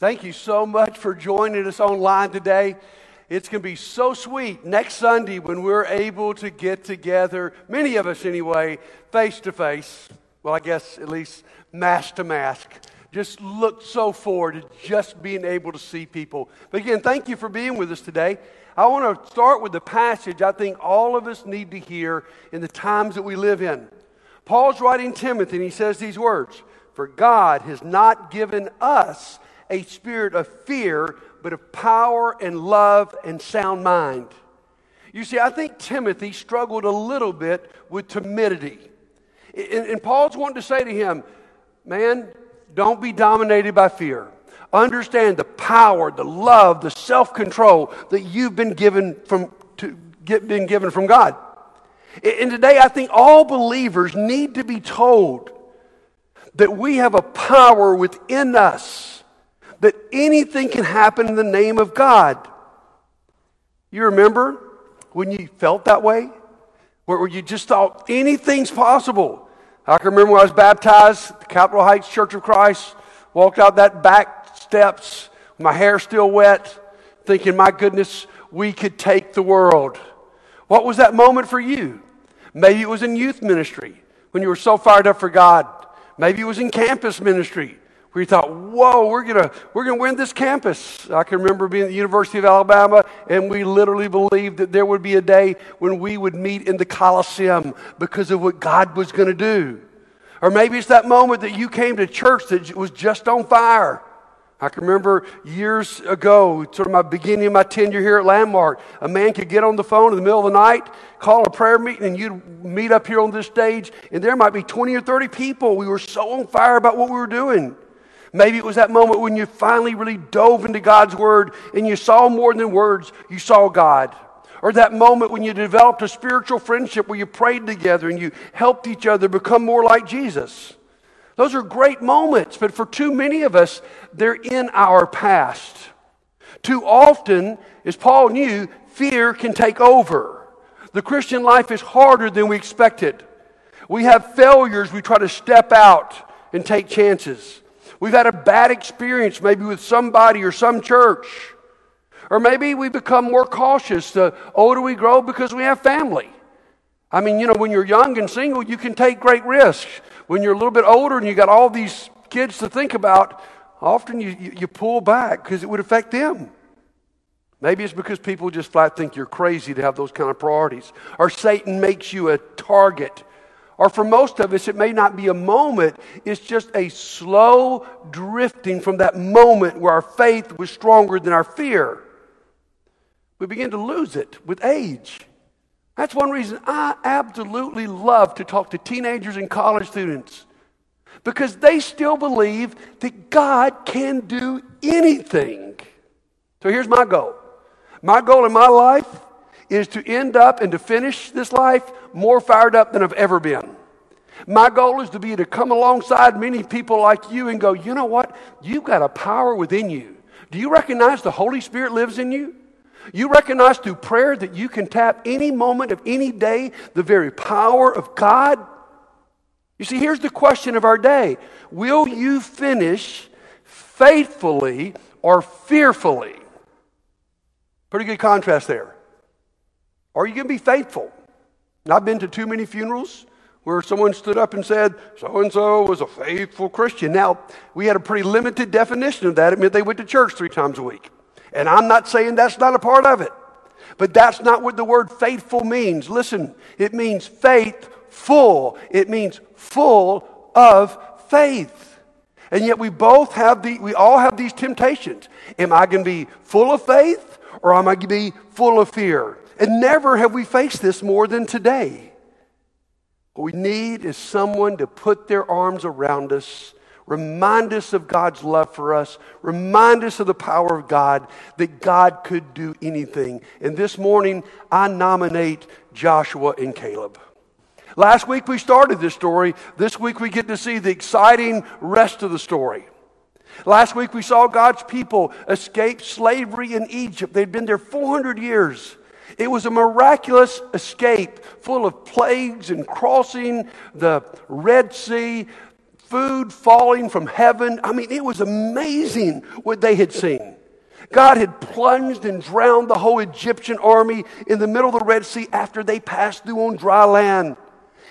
Thank you so much for joining us online today. It's going to be so sweet next Sunday when we're able to get together, many of us anyway, face to face. Well, I guess at least mask to mask. Just look so forward to just being able to see people. But again, thank you for being with us today. I want to start with the passage I think all of us need to hear in the times that we live in. Paul's writing Timothy, and he says these words For God has not given us a spirit of fear, but of power and love and sound mind. You see, I think Timothy struggled a little bit with timidity. And, and Paul's wanting to say to him, man, don't be dominated by fear. Understand the power, the love, the self control that you've been given from, to, get, been given from God. And today, I think all believers need to be told that we have a power within us that anything can happen in the name of God. You remember when you felt that way? Where you just thought anything's possible. I can remember when I was baptized at the Capitol Heights Church of Christ, walked out that back steps, my hair still wet, thinking, my goodness, we could take the world. What was that moment for you? Maybe it was in youth ministry when you were so fired up for God. Maybe it was in campus ministry we thought, whoa, we're to we're gonna win this campus. I can remember being at the University of Alabama, and we literally believed that there would be a day when we would meet in the Coliseum because of what God was to do. Or maybe it's that moment that you came to church that was just on fire. I can remember years ago, sort of my beginning of my tenure here at Landmark, a man could get on the phone in the middle of the night, call a prayer meeting, and you'd meet up here on this stage, and there might be 20 or 30 people. We were so on fire about what we were doing. Maybe it was that moment when you finally really dove into God's Word and you saw more than words, you saw God. Or that moment when you developed a spiritual friendship where you prayed together and you helped each other become more like Jesus. Those are great moments, but for too many of us, they're in our past. Too often, as Paul knew, fear can take over. The Christian life is harder than we expected. We have failures, we try to step out and take chances. We've had a bad experience maybe with somebody or some church. Or maybe we become more cautious the older we grow because we have family. I mean, you know, when you're young and single, you can take great risks. When you're a little bit older and you got all these kids to think about, often you, you, you pull back because it would affect them. Maybe it's because people just flat think you're crazy to have those kind of priorities. Or Satan makes you a target or for most of us, it may not be a moment, it's just a slow drifting from that moment where our faith was stronger than our fear. We begin to lose it with age. That's one reason I absolutely love to talk to teenagers and college students because they still believe that God can do anything. So here's my goal my goal in my life is to end up and to finish this life more fired up than I've ever been. My goal is to be to come alongside many people like you and go, you know what? You've got a power within you. Do you recognize the Holy Spirit lives in you? You recognize through prayer that you can tap any moment of any day the very power of God? You see, here's the question of our day Will you finish faithfully or fearfully? Pretty good contrast there. Are you going to be faithful? I've been to too many funerals where someone stood up and said, so and so was a faithful Christian. Now, we had a pretty limited definition of that. It meant they went to church three times a week. And I'm not saying that's not a part of it. But that's not what the word faithful means. Listen, it means faithful. It means full of faith. And yet we both have the, we all have these temptations. Am I going to be full of faith or am I going to be full of fear? And never have we faced this more than today. What we need is someone to put their arms around us, remind us of God's love for us, remind us of the power of God, that God could do anything. And this morning, I nominate Joshua and Caleb. Last week we started this story. This week we get to see the exciting rest of the story. Last week we saw God's people escape slavery in Egypt. They'd been there 400 years. It was a miraculous escape full of plagues and crossing the Red Sea, food falling from heaven. I mean, it was amazing what they had seen. God had plunged and drowned the whole Egyptian army in the middle of the Red Sea after they passed through on dry land.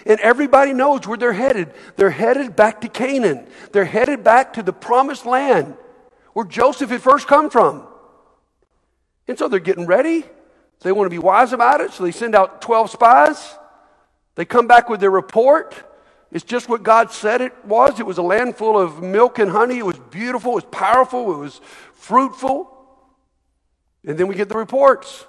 And everybody knows where they're headed. They're headed back to Canaan. They're headed back to the promised land where Joseph had first come from. And so they're getting ready. They want to be wise about it, so they send out 12 spies. They come back with their report. It's just what God said it was. It was a land full of milk and honey. It was beautiful. It was powerful. It was fruitful. And then we get the reports.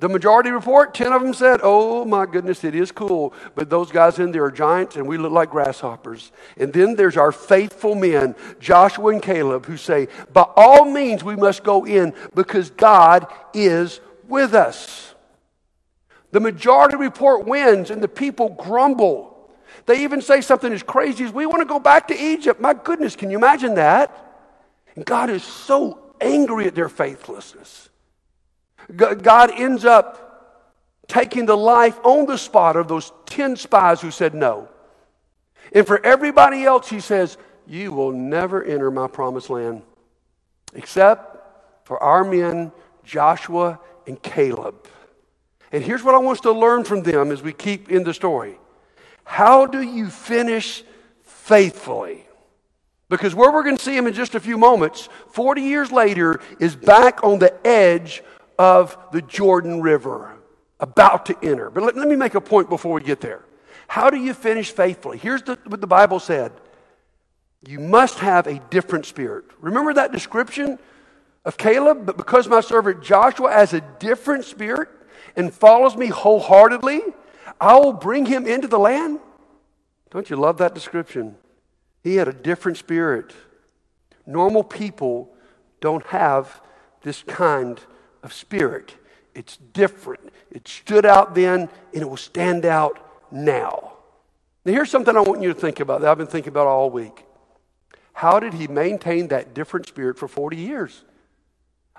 The majority report, 10 of them said, Oh my goodness, it is cool, but those guys in there are giants and we look like grasshoppers. And then there's our faithful men, Joshua and Caleb, who say, By all means we must go in because God is with us. The majority report wins and the people grumble. They even say something as crazy as, We want to go back to Egypt. My goodness, can you imagine that? And God is so angry at their faithlessness. God ends up taking the life on the spot of those 10 spies who said no. And for everybody else, he says, You will never enter my promised land except for our men, Joshua and Caleb. And here's what I want us to learn from them as we keep in the story How do you finish faithfully? Because where we're going to see him in just a few moments, 40 years later, is back on the edge of the Jordan River, about to enter. But let, let me make a point before we get there. How do you finish faithfully? Here's the, what the Bible said you must have a different spirit. Remember that description of Caleb? But because my servant Joshua has a different spirit and follows me wholeheartedly, I will bring him into the land. Don't you love that description? He had a different spirit. Normal people don't have this kind of spirit. It's different. It stood out then, and it will stand out now. Now, here's something I want you to think about that I've been thinking about all week. How did he maintain that different spirit for 40 years?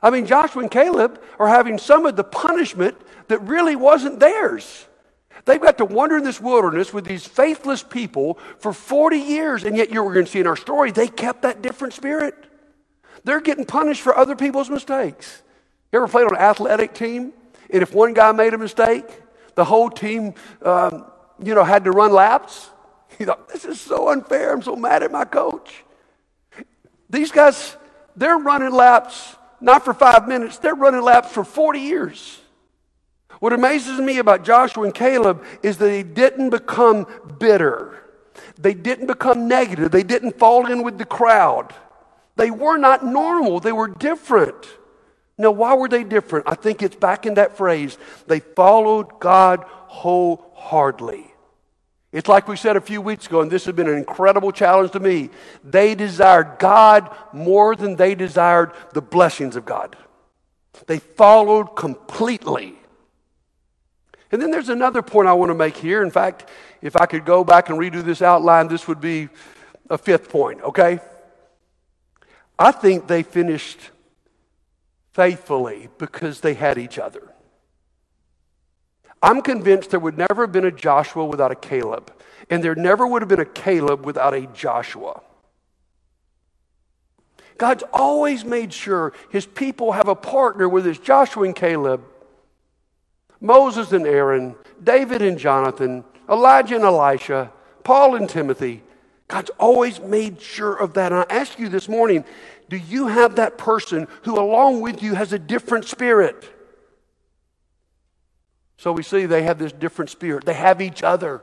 I mean, Joshua and Caleb are having some of the punishment that really wasn't theirs. They've got to wander in this wilderness with these faithless people for 40 years, and yet you're going to see in our story, they kept that different spirit. They're getting punished for other people's mistakes. You ever played on an athletic team? And if one guy made a mistake, the whole team, um, you know, had to run laps? You thought, this is so unfair. I'm so mad at my coach. These guys, they're running laps not for five minutes, they're running laps for 40 years. What amazes me about Joshua and Caleb is that they didn't become bitter. They didn't become negative. They didn't fall in with the crowd. They were not normal. They were different. Now, why were they different? I think it's back in that phrase. They followed God wholeheartedly. It's like we said a few weeks ago, and this has been an incredible challenge to me. They desired God more than they desired the blessings of God. They followed completely. And then there's another point I want to make here. In fact, if I could go back and redo this outline, this would be a fifth point, okay? I think they finished faithfully because they had each other. I'm convinced there would never have been a Joshua without a Caleb, and there never would have been a Caleb without a Joshua. God's always made sure his people have a partner with his Joshua and Caleb, Moses and Aaron, David and Jonathan, Elijah and Elisha, Paul and Timothy. God's always made sure of that. And I ask you this morning do you have that person who, along with you, has a different spirit? So we see they have this different spirit. They have each other.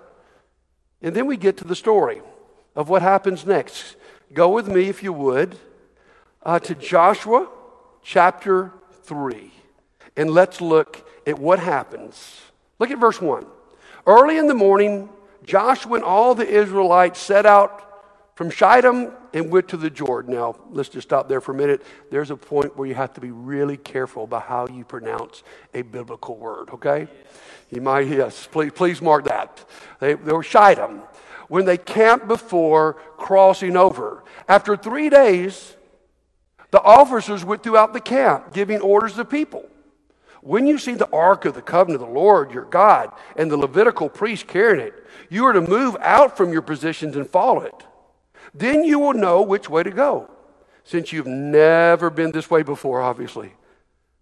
And then we get to the story of what happens next. Go with me, if you would, uh, to Joshua chapter 3. And let's look at what happens. Look at verse 1. Early in the morning, Joshua and all the Israelites set out from Shittim and went to the Jordan. Now, let's just stop there for a minute. There's a point where you have to be really careful about how you pronounce a biblical word, okay? You might, yes, please, please mark that. They, they were Shittim when they camped before crossing over. After three days, the officers went throughout the camp giving orders to people. When you see the ark of the covenant of the Lord your God and the Levitical priest carrying it, you are to move out from your positions and follow it. Then you will know which way to go, since you've never been this way before, obviously.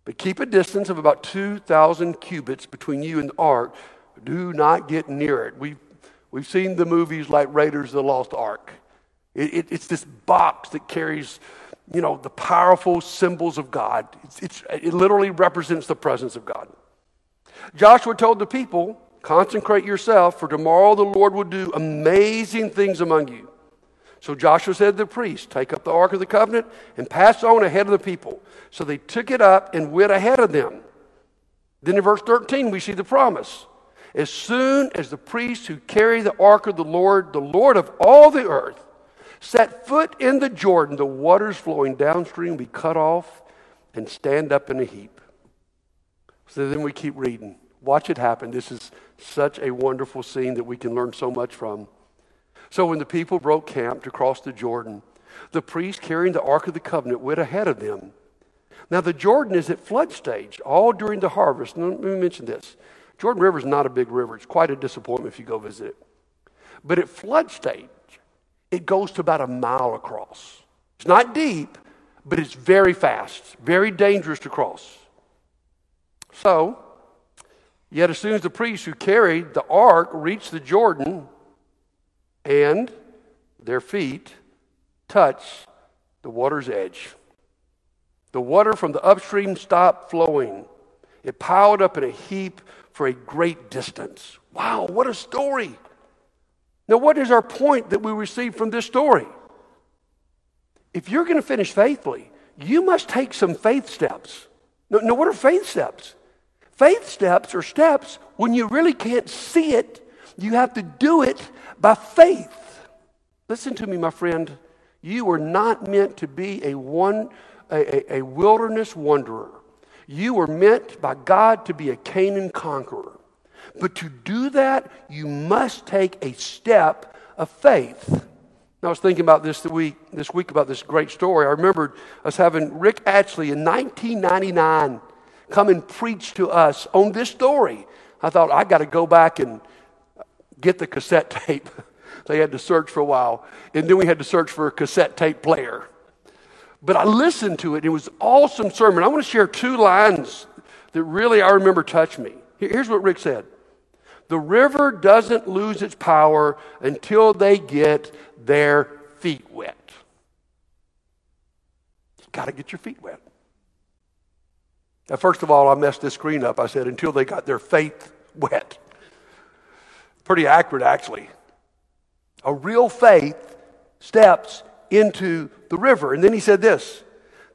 But keep a distance of about 2,000 cubits between you and the ark. Do not get near it. We've, we've seen the movies like Raiders of the Lost Ark. It, it, it's this box that carries, you know, the powerful symbols of God. It's, it's, it literally represents the presence of God. Joshua told the people, Consecrate yourself, for tomorrow the Lord will do amazing things among you. So Joshua said to the priests, Take up the Ark of the Covenant and pass on ahead of the people. So they took it up and went ahead of them. Then in verse 13, we see the promise. As soon as the priests who carry the ark of the Lord, the Lord of all the earth, set foot in the Jordan, the waters flowing downstream be cut off and stand up in a heap. So then we keep reading. Watch it happen. This is such a wonderful scene that we can learn so much from. So when the people broke camp to cross the Jordan, the priest carrying the Ark of the Covenant went ahead of them. Now, the Jordan is at flood stage, all during the harvest. let me mention this Jordan River is not a big river. It's quite a disappointment if you go visit it. But at flood stage, it goes to about a mile across. It's not deep, but it's very fast, very dangerous to cross. So, yet as soon as the priests who carried the ark reached the Jordan, and their feet touch the water's edge. The water from the upstream stopped flowing. It piled up in a heap for a great distance. Wow, what a story! Now, what is our point that we receive from this story? If you're going to finish faithfully, you must take some faith steps. Now, what are faith steps? Faith steps are steps when you really can't see it, you have to do it by faith. Listen to me, my friend. You were not meant to be a, one, a, a, a wilderness wanderer. You were meant by God to be a Canaan conqueror. But to do that, you must take a step of faith. I was thinking about this week, this week about this great story. I remembered us having Rick Atchley in 1999 come and preach to us on this story. I thought, I got to go back and get the cassette tape. they had to search for a while. And then we had to search for a cassette tape player. But I listened to it. It was awesome sermon. I want to share two lines that really I remember touched me. Here's what Rick said. The river doesn't lose its power until they get their feet wet. You got to get your feet wet. Now, first of all, I messed this screen up. I said until they got their faith wet. Pretty accurate, actually. A real faith steps into the river. And then he said this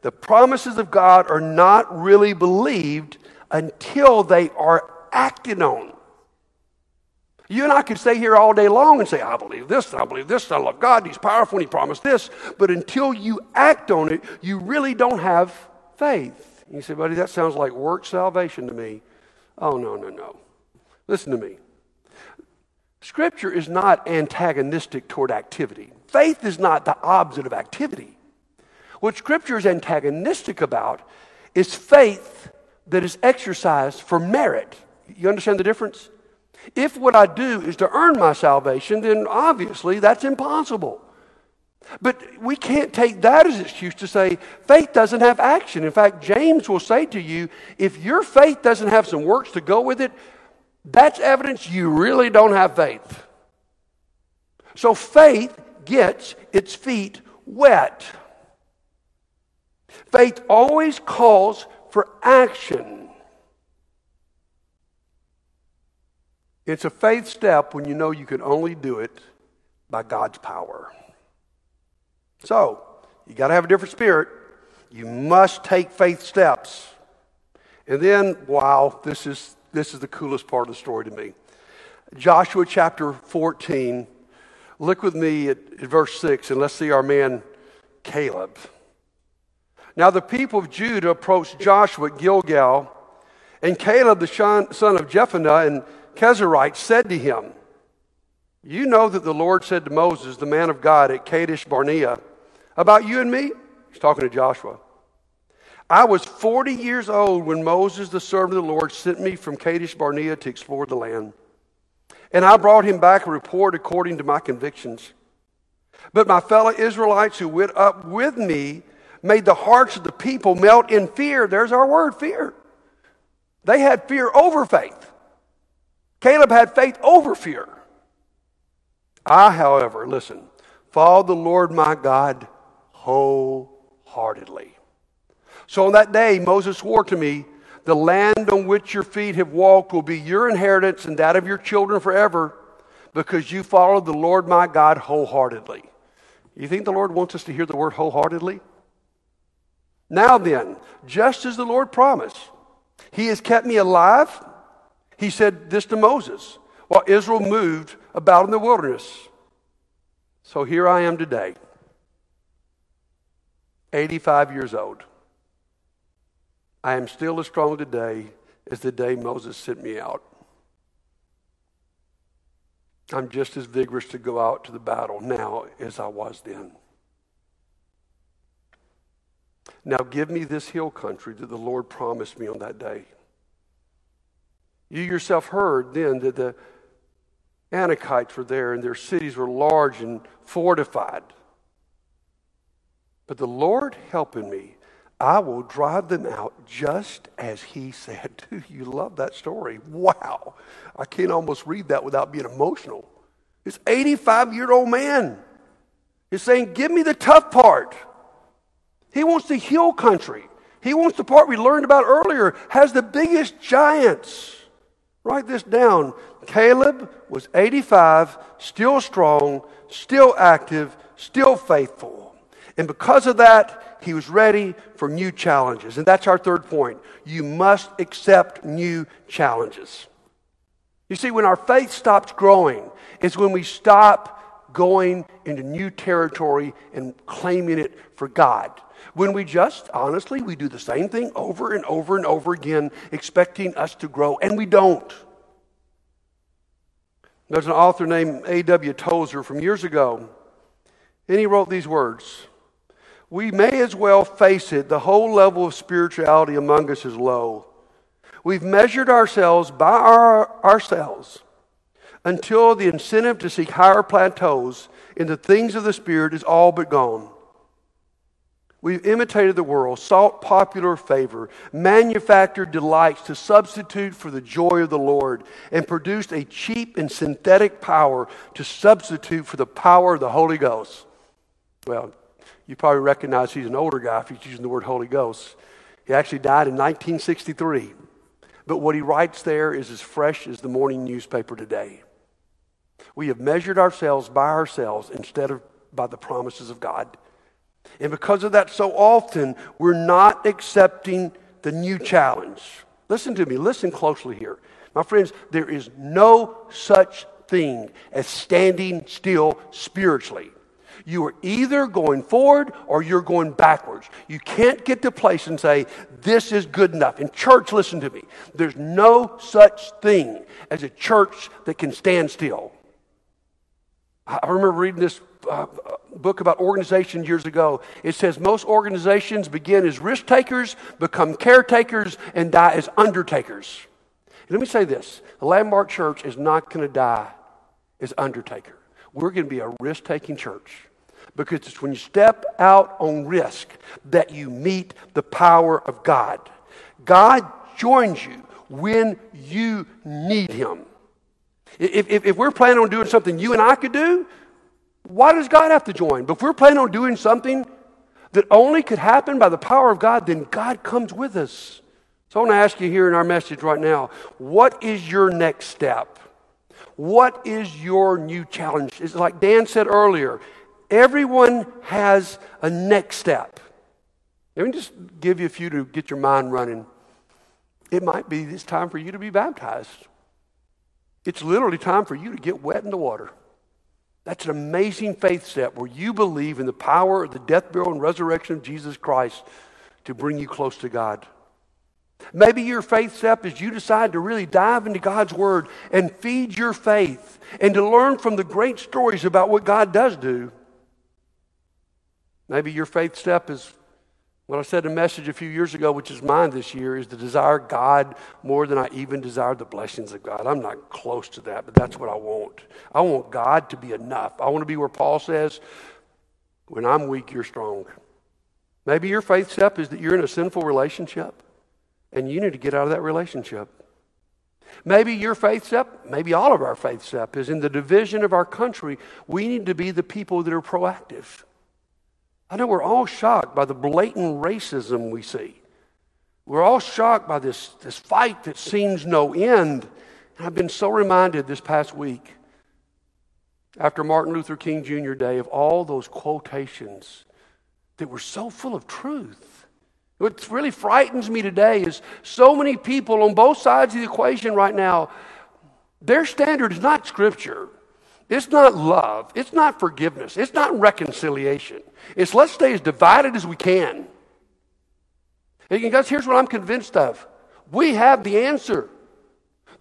the promises of God are not really believed until they are acted on. You and I could stay here all day long and say, I believe this, I believe this, I love God, He's powerful, and He promised this. But until you act on it, you really don't have faith. You say, buddy, that sounds like work salvation to me. Oh, no, no, no. Listen to me. Scripture is not antagonistic toward activity. Faith is not the opposite of activity. What Scripture is antagonistic about is faith that is exercised for merit. You understand the difference? If what I do is to earn my salvation, then obviously that's impossible. But we can't take that as excuse to say faith doesn't have action. In fact, James will say to you if your faith doesn't have some works to go with it, that's evidence you really don't have faith. So faith gets its feet wet. Faith always calls for action. It's a faith step when you know you can only do it by God's power. So, you got to have a different spirit. You must take faith steps. And then, wow, this is this is the coolest part of the story to me. Joshua chapter 14. Look with me at, at verse 6 and let's see our man Caleb. Now the people of Judah approached Joshua at Gilgal, and Caleb, the son of Jephunneh and Kenizzite, said to him, You know that the Lord said to Moses, the man of God at Kadesh Barnea, about you and me? He's talking to Joshua. I was 40 years old when Moses, the servant of the Lord, sent me from Kadesh Barnea to explore the land. And I brought him back a report according to my convictions. But my fellow Israelites who went up with me made the hearts of the people melt in fear. There's our word, fear. They had fear over faith. Caleb had faith over fear. I, however, listen, followed the Lord my God wholeheartedly. So on that day, Moses swore to me, The land on which your feet have walked will be your inheritance and that of your children forever, because you followed the Lord my God wholeheartedly. You think the Lord wants us to hear the word wholeheartedly? Now then, just as the Lord promised, He has kept me alive. He said this to Moses while Israel moved about in the wilderness. So here I am today, 85 years old. I am still as strong today as the day Moses sent me out. I'm just as vigorous to go out to the battle now as I was then. Now give me this hill country that the Lord promised me on that day. You yourself heard then that the Anakites were there and their cities were large and fortified. But the Lord helping me, I will drive them out just as He said. Do you love that story? Wow. I can't almost read that without being emotional. This 85 year old man is saying, Give me the tough part. He wants the hill country. He wants the part we learned about earlier, has the biggest giants. Write this down. Caleb was 85, still strong, still active, still faithful. And because of that, he was ready for new challenges. And that's our third point. You must accept new challenges. You see, when our faith stops growing, it's when we stop going into new territory and claiming it for God. When we just, honestly, we do the same thing over and over and over again, expecting us to grow, and we don't. There's an author named A.W. Tozer from years ago, and he wrote these words We may as well face it, the whole level of spirituality among us is low. We've measured ourselves by our, ourselves until the incentive to seek higher plateaus in the things of the Spirit is all but gone. We've imitated the world, sought popular favor, manufactured delights to substitute for the joy of the Lord, and produced a cheap and synthetic power to substitute for the power of the Holy Ghost. Well, you probably recognize he's an older guy if he's using the word Holy Ghost. He actually died in 1963. But what he writes there is as fresh as the morning newspaper today. We have measured ourselves by ourselves instead of by the promises of God. And because of that, so often we're not accepting the new challenge. Listen to me, listen closely here. My friends, there is no such thing as standing still spiritually. You are either going forward or you're going backwards. You can't get to a place and say, This is good enough. In church, listen to me. There's no such thing as a church that can stand still. I remember reading this uh, book about organization years ago. It says most organizations begin as risk takers, become caretakers, and die as undertakers. let me say this the Landmark Church is not going to die as undertaker. We're going to be a risk taking church because it's when you step out on risk that you meet the power of God. God joins you when you need Him. If, if, if, we're planning on doing something you and I could do, why does God have to join? But if we're planning on doing something that only could happen by the power of God, then God comes with us. So I want to ask you here in our message right now what is your next step? What is your new challenge? It's like Dan said earlier everyone has a next step. Let me just give you a few to get your mind running. It might be it's time for you to be baptized. It's literally time for you to get wet in the water. That's an amazing faith step where you believe in the power of the death, burial, and resurrection of Jesus Christ to bring you close to God. Maybe your faith step is you decide to really dive into God's Word and feed your faith and to learn from the great stories about what God does do. Maybe your faith step is What I said in a message a few years ago, which is mine this year, is to desire God more than I even desire the blessings of God. I'm not close to that, but that's what I want. I want God to be enough. I want to be where Paul says, when I'm weak, you're strong. Maybe your faith step is that you're in a sinful relationship and you need to get out of that relationship. Maybe your faith step, maybe all of our faith step, is in the division of our country. We need to be the people that are proactive. I know we're all shocked by the blatant racism we see. We're all shocked by this, this fight that seems no end. And I've been so reminded this past week, after Martin Luther King Jr. Day, of all those quotations that were so full of truth. What really frightens me today is so many people on both sides of the equation right now, their standard is not Scripture. It's not love. It's not forgiveness. It's not reconciliation. It's let's stay as divided as we can. And guys, here's what I'm convinced of we have the answer.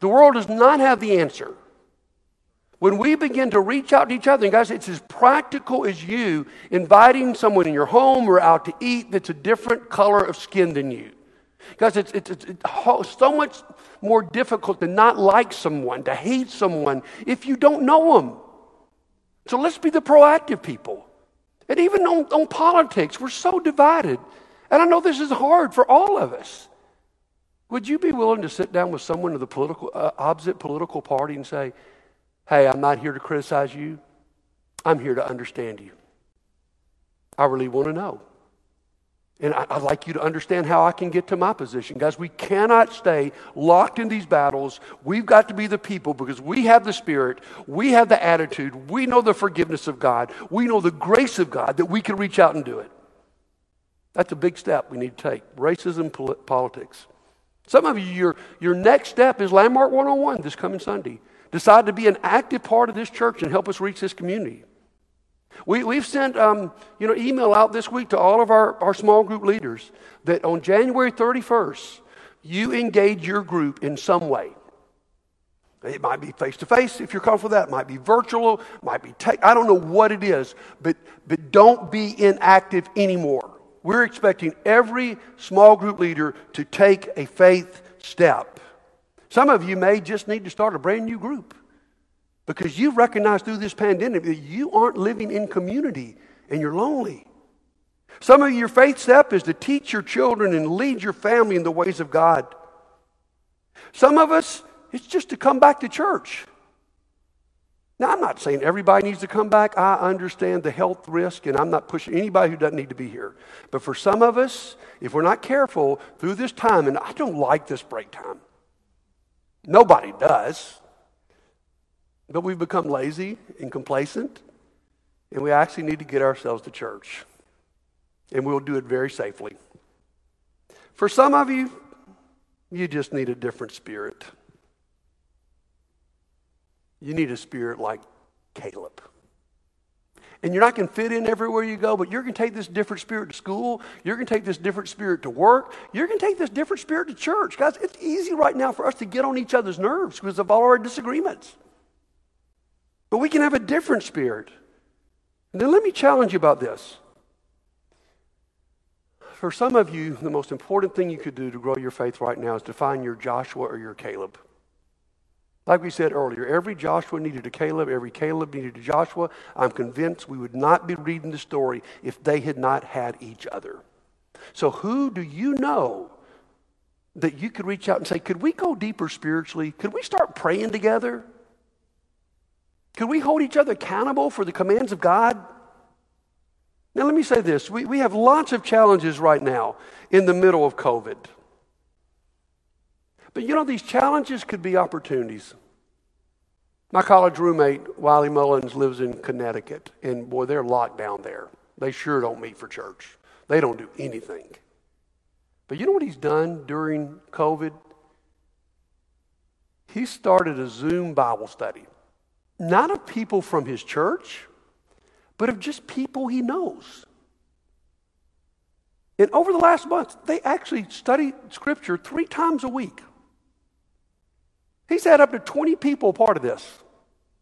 The world does not have the answer. When we begin to reach out to each other, and guys, it's as practical as you inviting someone in your home or out to eat that's a different color of skin than you. Guys, it's, it's, it's, it's so much more difficult to not like someone, to hate someone, if you don't know them. So let's be the proactive people. And even on, on politics, we're so divided. And I know this is hard for all of us. Would you be willing to sit down with someone of the political, uh, opposite political party and say, hey, I'm not here to criticize you, I'm here to understand you? I really want to know. And I, would like you to understand how I can get to my position. Guys, we cannot stay locked in these battles. We've got to be the people because we have the Spirit, we have the attitude, we know the forgiveness of God, we know the grace of God that we can reach out and do it. That's a big step we need to take. Racism, politics. Some of you, your, your next step is Landmark 101 this coming Sunday. Decide to be an active part of this church and help us reach this community. We, we've sent um, you know, email out this week to all of our, our small group leaders that on January 31st, you engage your group in some way. It might be face to face if you're comfortable with that. It might be virtual, might be tech. I don't know what it is, but, but don't be inactive anymore. We're expecting every small group leader to take a faith step. Some of you may just need to start a brand new group. Because you recognize through this pandemic that you aren't living in community and you're lonely. Some of your faith step is to teach your children and lead your family in the ways of God. Some of us, it's just to come back to church. Now, I'm not saying everybody needs to come back. I understand the health risk, and I'm not pushing anybody who doesn't need to be here. But for some of us, if we're not careful through this time, and I don't like this break time, nobody does. But we've become lazy and complacent, and we actually need to get ourselves to church. And we'll do it very safely. For some of you, you just need a different spirit. You need a spirit like Caleb. And you're not going to fit in everywhere you go, but you're going to take this different spirit to school. You're going to take this different spirit to work. You're going to take this different spirit to church. Guys, it's easy right now for us to get on each other's nerves because of all our disagreements. But we can have a different spirit. And then let me challenge you about this. For some of you, the most important thing you could do to grow your faith right now is to find your Joshua or your Caleb. Like we said earlier, every Joshua needed a Caleb, every Caleb needed a Joshua. I'm convinced we would not be reading the story if they had not had each other. So, who do you know that you could reach out and say, Could we go deeper spiritually? Could we start praying together? Could we hold each other accountable for the commands of God? Now, let me say this we, we have lots of challenges right now in the middle of COVID. But you know, these challenges could be opportunities. My college roommate, Wiley Mullins, lives in Connecticut, and boy, they're locked down there. They sure don't meet for church, they don't do anything. But you know what he's done during COVID? He started a Zoom Bible study not of people from his church, but of just people he knows. And over the last month, they actually studied scripture three times a week. He's had up to 20 people part of this.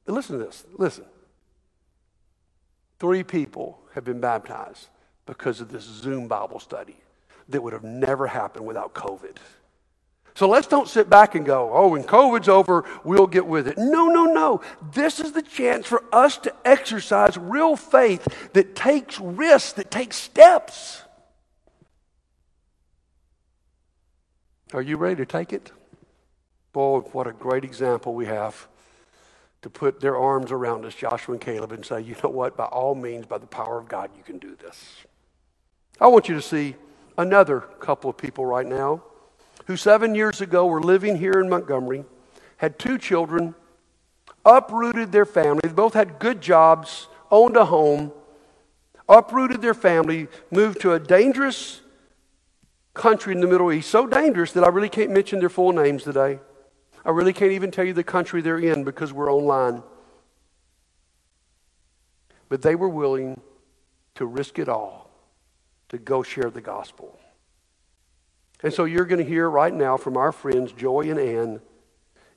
And listen to this. Listen. Three people have been baptized because of this Zoom Bible study. that would have never happened without COVID. So let's don't sit back and go, oh, when COVID's over, we'll get with it. No, no, no. This is the chance for us to exercise real faith that takes risks, that takes steps. Are you ready to take it? Boy, what a great example we have to put their arms around us, Joshua and Caleb, and say, you know what? By all means, by the power of God, you can do this. I want you to see another couple of people right now who seven years ago were living here in Montgomery, had two children, uprooted their family. They both had good jobs, owned a home, uprooted their family, moved to a dangerous country in the Middle East, so dangerous that I really can't mention their full names today. I really can't even tell you the country they're in because we're online. But they were willing to risk it all to go share the gospel. And so you're going to hear right now from our friends Joy and Ann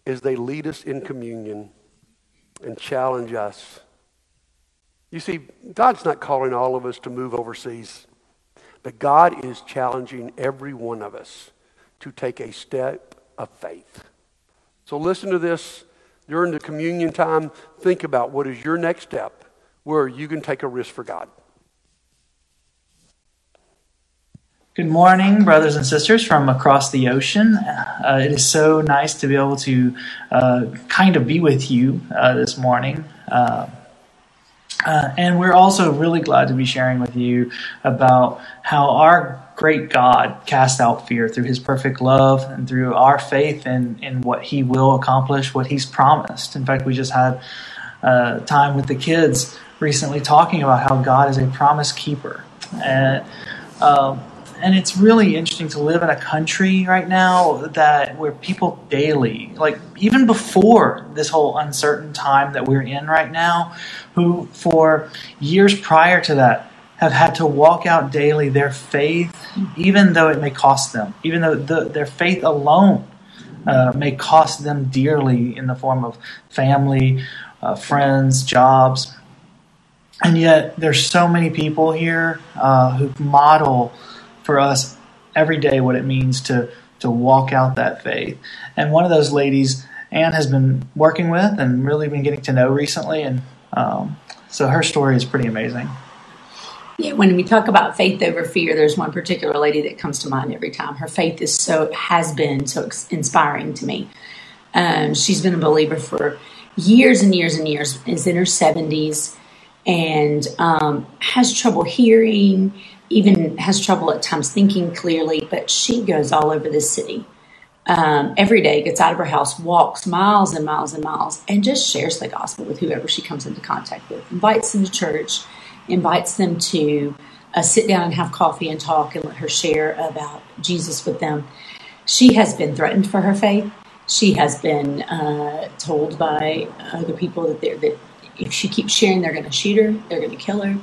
as they lead us in communion and challenge us. You see, God's not calling all of us to move overseas, but God is challenging every one of us to take a step of faith. So listen to this during the communion time. Think about what is your next step where you can take a risk for God. Good morning, brothers and sisters from across the ocean. Uh, it is so nice to be able to uh, kind of be with you uh, this morning. Uh, uh, and we're also really glad to be sharing with you about how our great God cast out fear through his perfect love and through our faith in, in what he will accomplish, what he's promised. In fact, we just had uh, time with the kids recently talking about how God is a promise keeper. And um, and it's really interesting to live in a country right now that where people daily, like even before this whole uncertain time that we're in right now, who for years prior to that have had to walk out daily their faith, even though it may cost them, even though the, their faith alone uh, may cost them dearly in the form of family, uh, friends, jobs. And yet, there's so many people here uh, who model for us every day what it means to to walk out that faith. And one of those ladies, Anne, has been working with and really been getting to know recently, and um, so her story is pretty amazing. Yeah, when we talk about faith over fear, there's one particular lady that comes to mind every time. Her faith is so has been so inspiring to me. Um, she's been a believer for years and years and years. Is in her seventies and um, has trouble hearing even has trouble at times thinking clearly, but she goes all over the city. Um, every day, gets out of her house, walks miles and miles and miles, and just shares the gospel with whoever she comes into contact with. Invites them to church, invites them to uh, sit down and have coffee and talk, and let her share about Jesus with them. She has been threatened for her faith. She has been uh, told by other people that, that if she keeps sharing, they're going to shoot her, they're going to kill her.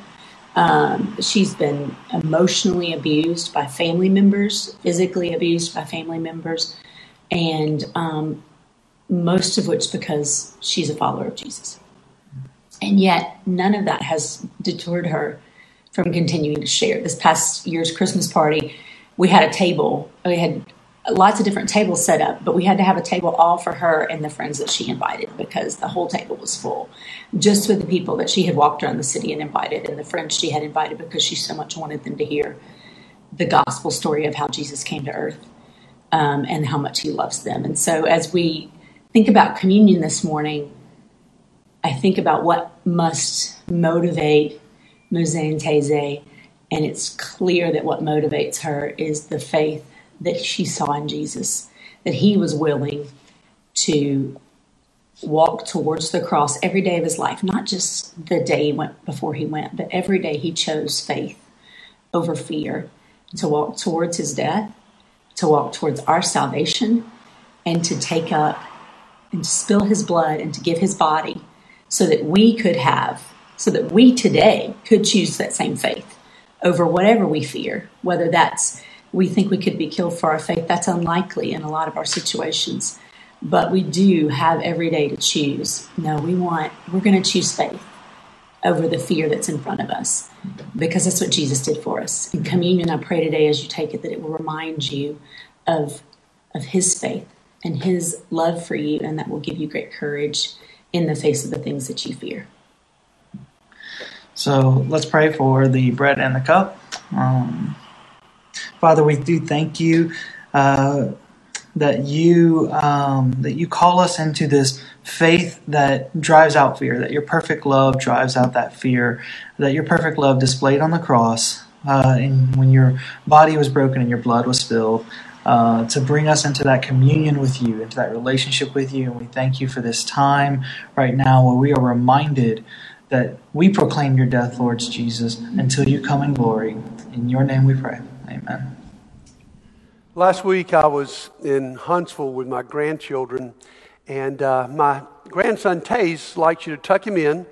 Um, she's been emotionally abused by family members, physically abused by family members, and um, most of which because she's a follower of Jesus. And yet, none of that has deterred her from continuing to share. This past year's Christmas party, we had a table. We had lots of different tables set up, but we had to have a table all for her and the friends that she invited because the whole table was full, just with the people that she had walked around the city and invited, and the friends she had invited because she so much wanted them to hear the gospel story of how Jesus came to earth um, and how much he loves them. And so, as we think about communion this morning, I think about what must motivate Muzane Teze, and it's clear that what motivates her is the faith that she saw in Jesus, that he was willing to walk towards the cross every day of his life, not just the day he went before he went, but every day he chose faith over fear, to walk towards his death, to walk towards our salvation, and to take up and to spill his blood and to give his body so that we could have, so that we today could choose that same faith over whatever we fear, whether that's we think we could be killed for our faith. That's unlikely in a lot of our situations. But we do have every day to choose. No, we want, we're going to choose faith. over the fear that's in front of us because that's what Jesus did for us. In communion, I pray today as you take it that it will remind you of, of his faith and his love for you, and that will give you great courage in the face of the things that you fear. So let's pray for the bread and the cup. Um, Father, we do thank you uh, that you um, that you call us into this faith that drives out fear. That your perfect love drives out that fear. That your perfect love displayed on the cross, uh, and when your body was broken and your blood was spilled, uh, to bring us into that communion with you, into that relationship with you. And we thank you for this time right now where we are reminded that we proclaim your death, Lord Jesus, until you come in glory. In your name we pray. Amen. Last week I was in Huntsville with my grandchildren, and uh, my grandson Taze likes you to tuck him in,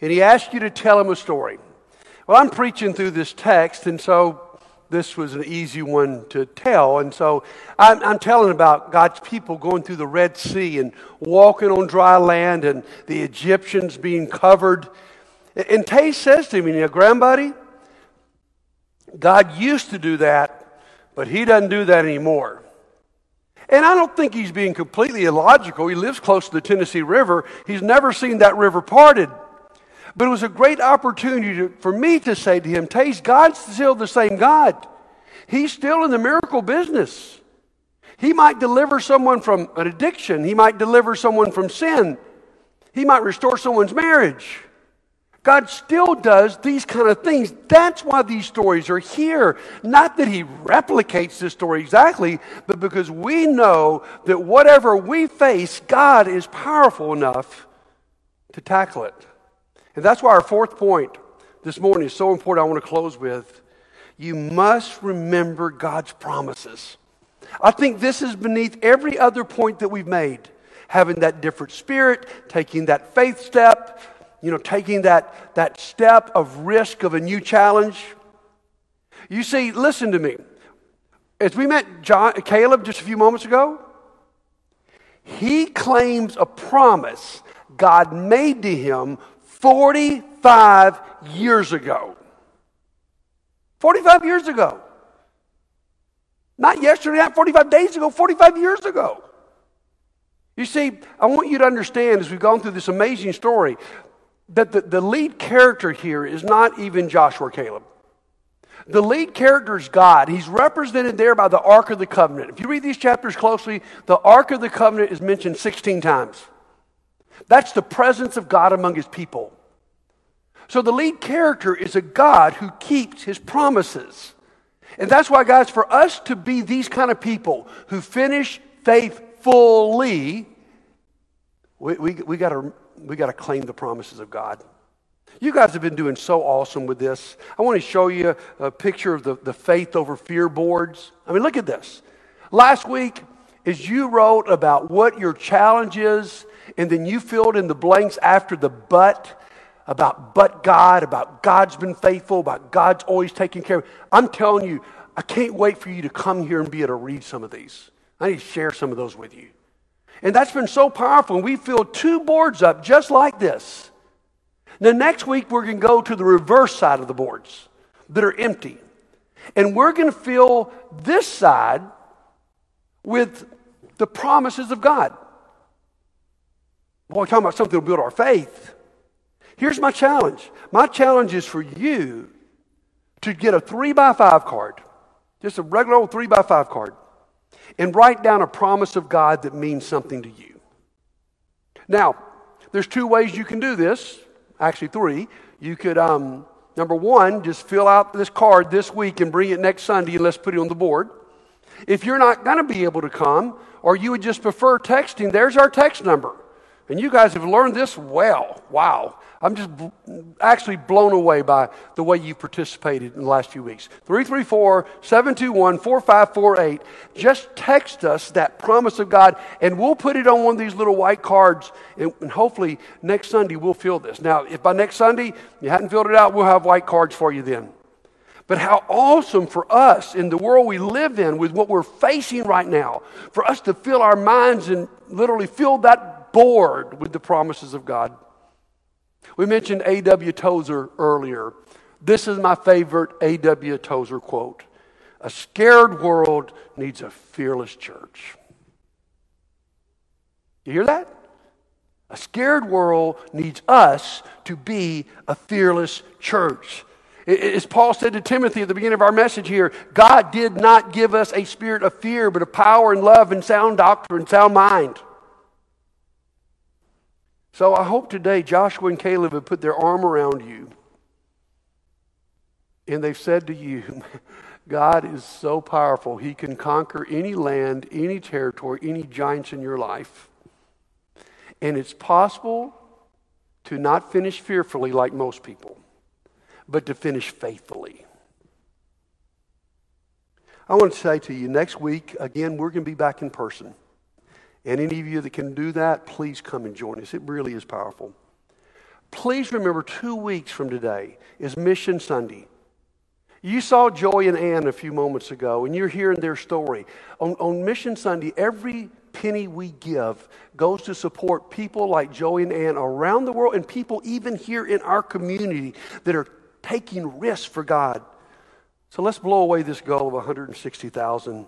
and he asked you to tell him a story. Well, I'm preaching through this text, and so this was an easy one to tell. And so I'm, I'm, telling about God's people going through the Red Sea and walking on dry land and the Egyptians being covered. And Tay says to me, you know, grandbuddy, God used to do that, but he doesn't do that anymore. And I don't think he's being completely illogical. He lives close to the Tennessee River. He's never seen that river parted. But it was a great opportunity to, for me to say to him, Taste, God's still the same God. He's still in the miracle business. He might deliver someone from an addiction. He might deliver someone from sin. He might restore someone's marriage. God still does these kind of things. That's why these stories are here. Not that He replicates this story exactly, but because we know that whatever we face, God is powerful enough to tackle it. And that's why our fourth point this morning is so important. I want to close with. You must remember God's promises. I think this is beneath every other point that we've made. Having that different spirit, taking that faith step, you know, taking that, that step of risk of a new challenge. You see, listen to me. As we met John, Caleb just a few moments ago, he claims a promise God made to him 45 years ago. 45 years ago. Not yesterday, not 45 days ago, 45 years ago. You see, I want you to understand as we've gone through this amazing story that the, the lead character here is not even Joshua Caleb. The lead character is God. He's represented there by the Ark of the Covenant. If you read these chapters closely, the Ark of the Covenant is mentioned 16 times. That's the presence of God among his people. So the lead character is a God who keeps his promises. And that's why, guys, for us to be these kind of people who finish faithfully, we, we, we got to we got to claim the promises of God. You guys have been doing so awesome with this. I want to show you a picture of the, the faith over fear boards. I mean, look at this. Last week, as you wrote about what your challenge is and then you filled in the blanks after the but about but God, about God's been faithful, about God's always taking care of. I'm telling you, I can't wait for you to come here and be able to read some of these. I need to share some of those with you. And that's been so powerful. And we filled two boards up just like this. Now, next week, we're going to go to the reverse side of the boards that are empty. And we're going to fill this side with the promises of God. Boy, talking about something to build our faith. Here's my challenge. My challenge is for you to get a three by five card, just a regular old three by five card, and write down a promise of God that means something to you. Now, there's two ways you can do this. Actually, three. You could, um, number one, just fill out this card this week and bring it next Sunday and let's put it on the board. If you're not going to be able to come, or you would just prefer texting, there's our text number. And you guys have learned this well. Wow. I'm just actually blown away by the way you participated in the last few weeks. 334 721 4548. Just text us that promise of God, and we'll put it on one of these little white cards, and, and hopefully next Sunday we'll fill this. Now, if by next Sunday you hadn't filled it out, we'll have white cards for you then. But how awesome for us in the world we live in with what we're facing right now, for us to fill our minds and literally fill that board with the promises of God. We mentioned A.W. Tozer earlier. This is my favorite A.W. Tozer quote A scared world needs a fearless church. You hear that? A scared world needs us to be a fearless church. As Paul said to Timothy at the beginning of our message here, God did not give us a spirit of fear, but of power and love and sound doctrine, sound mind. So I hope today Joshua and Caleb have put their arm around you and they've said to you, God is so powerful, He can conquer any land, any territory, any giants in your life. And it's possible to not finish fearfully like most people, but to finish faithfully. I want to say to you next week, again, we're going to be back in person. And any of you that can do that, please come and join us. It really is powerful. Please remember two weeks from today is Mission Sunday. You saw Joy and Ann a few moments ago, and you're hearing their story. On, on Mission Sunday, every penny we give goes to support people like Joey and Ann around the world and people even here in our community that are taking risks for God. So let's blow away this goal of 160,000.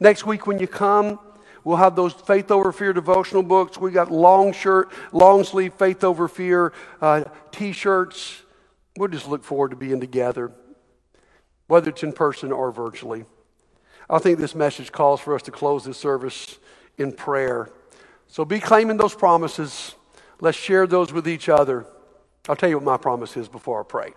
Next week when you come, we'll have those Faith Over Fear devotional books. We got long shirt, long sleeve Faith Over Fear uh, t-shirts. We'll just look forward to being together, whether it's in person or virtually. I think this message calls for us to close this service in prayer. So be claiming those promises. Let's share those with each other. I'll tell you what my promise is before I pray.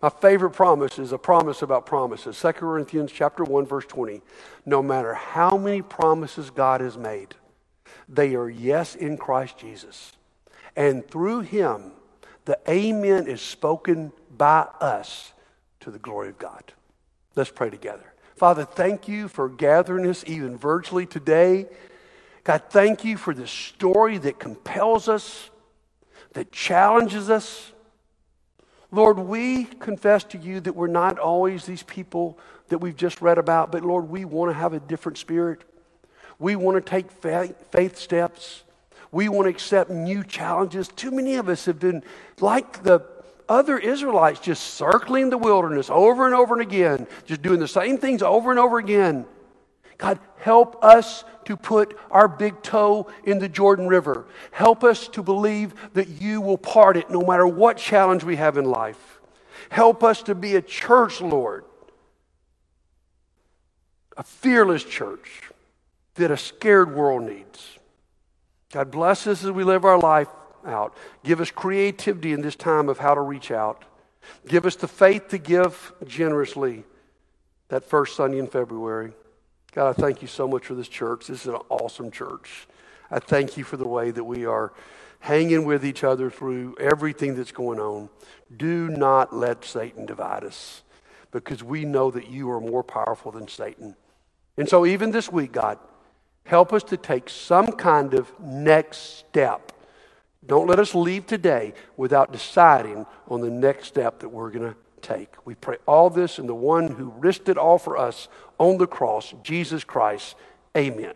My favorite promise is a promise about promises. 2 Corinthians chapter 1 verse 20. No matter how many promises God has made, they are yes in Christ Jesus. And through him the amen is spoken by us to the glory of God. Let's pray together. Father, thank you for gathering us even virtually today. God, thank you for this story that compels us, that challenges us. Lord, we confess to you that we're not always these people that we've just read about, but Lord, we want to have a different spirit. We want to take faith steps. We want to accept new challenges. Too many of us have been like the other Israelites, just circling the wilderness over and over and again, just doing the same things over and over again. God, help us to put our big toe in the Jordan River. Help us to believe that you will part it no matter what challenge we have in life. Help us to be a church, Lord, a fearless church that a scared world needs. God bless us as we live our life out. Give us creativity in this time of how to reach out. Give us the faith to give generously that first Sunday in February. God, I thank you so much for this church. This is an awesome church. I thank you for the way that we are hanging with each other through everything that's going on. Do not let Satan divide us because we know that you are more powerful than Satan. And so, even this week, God, help us to take some kind of next step. Don't let us leave today without deciding on the next step that we're going to take. We pray all this in the one who risked it all for us on the cross, Jesus Christ. Amen.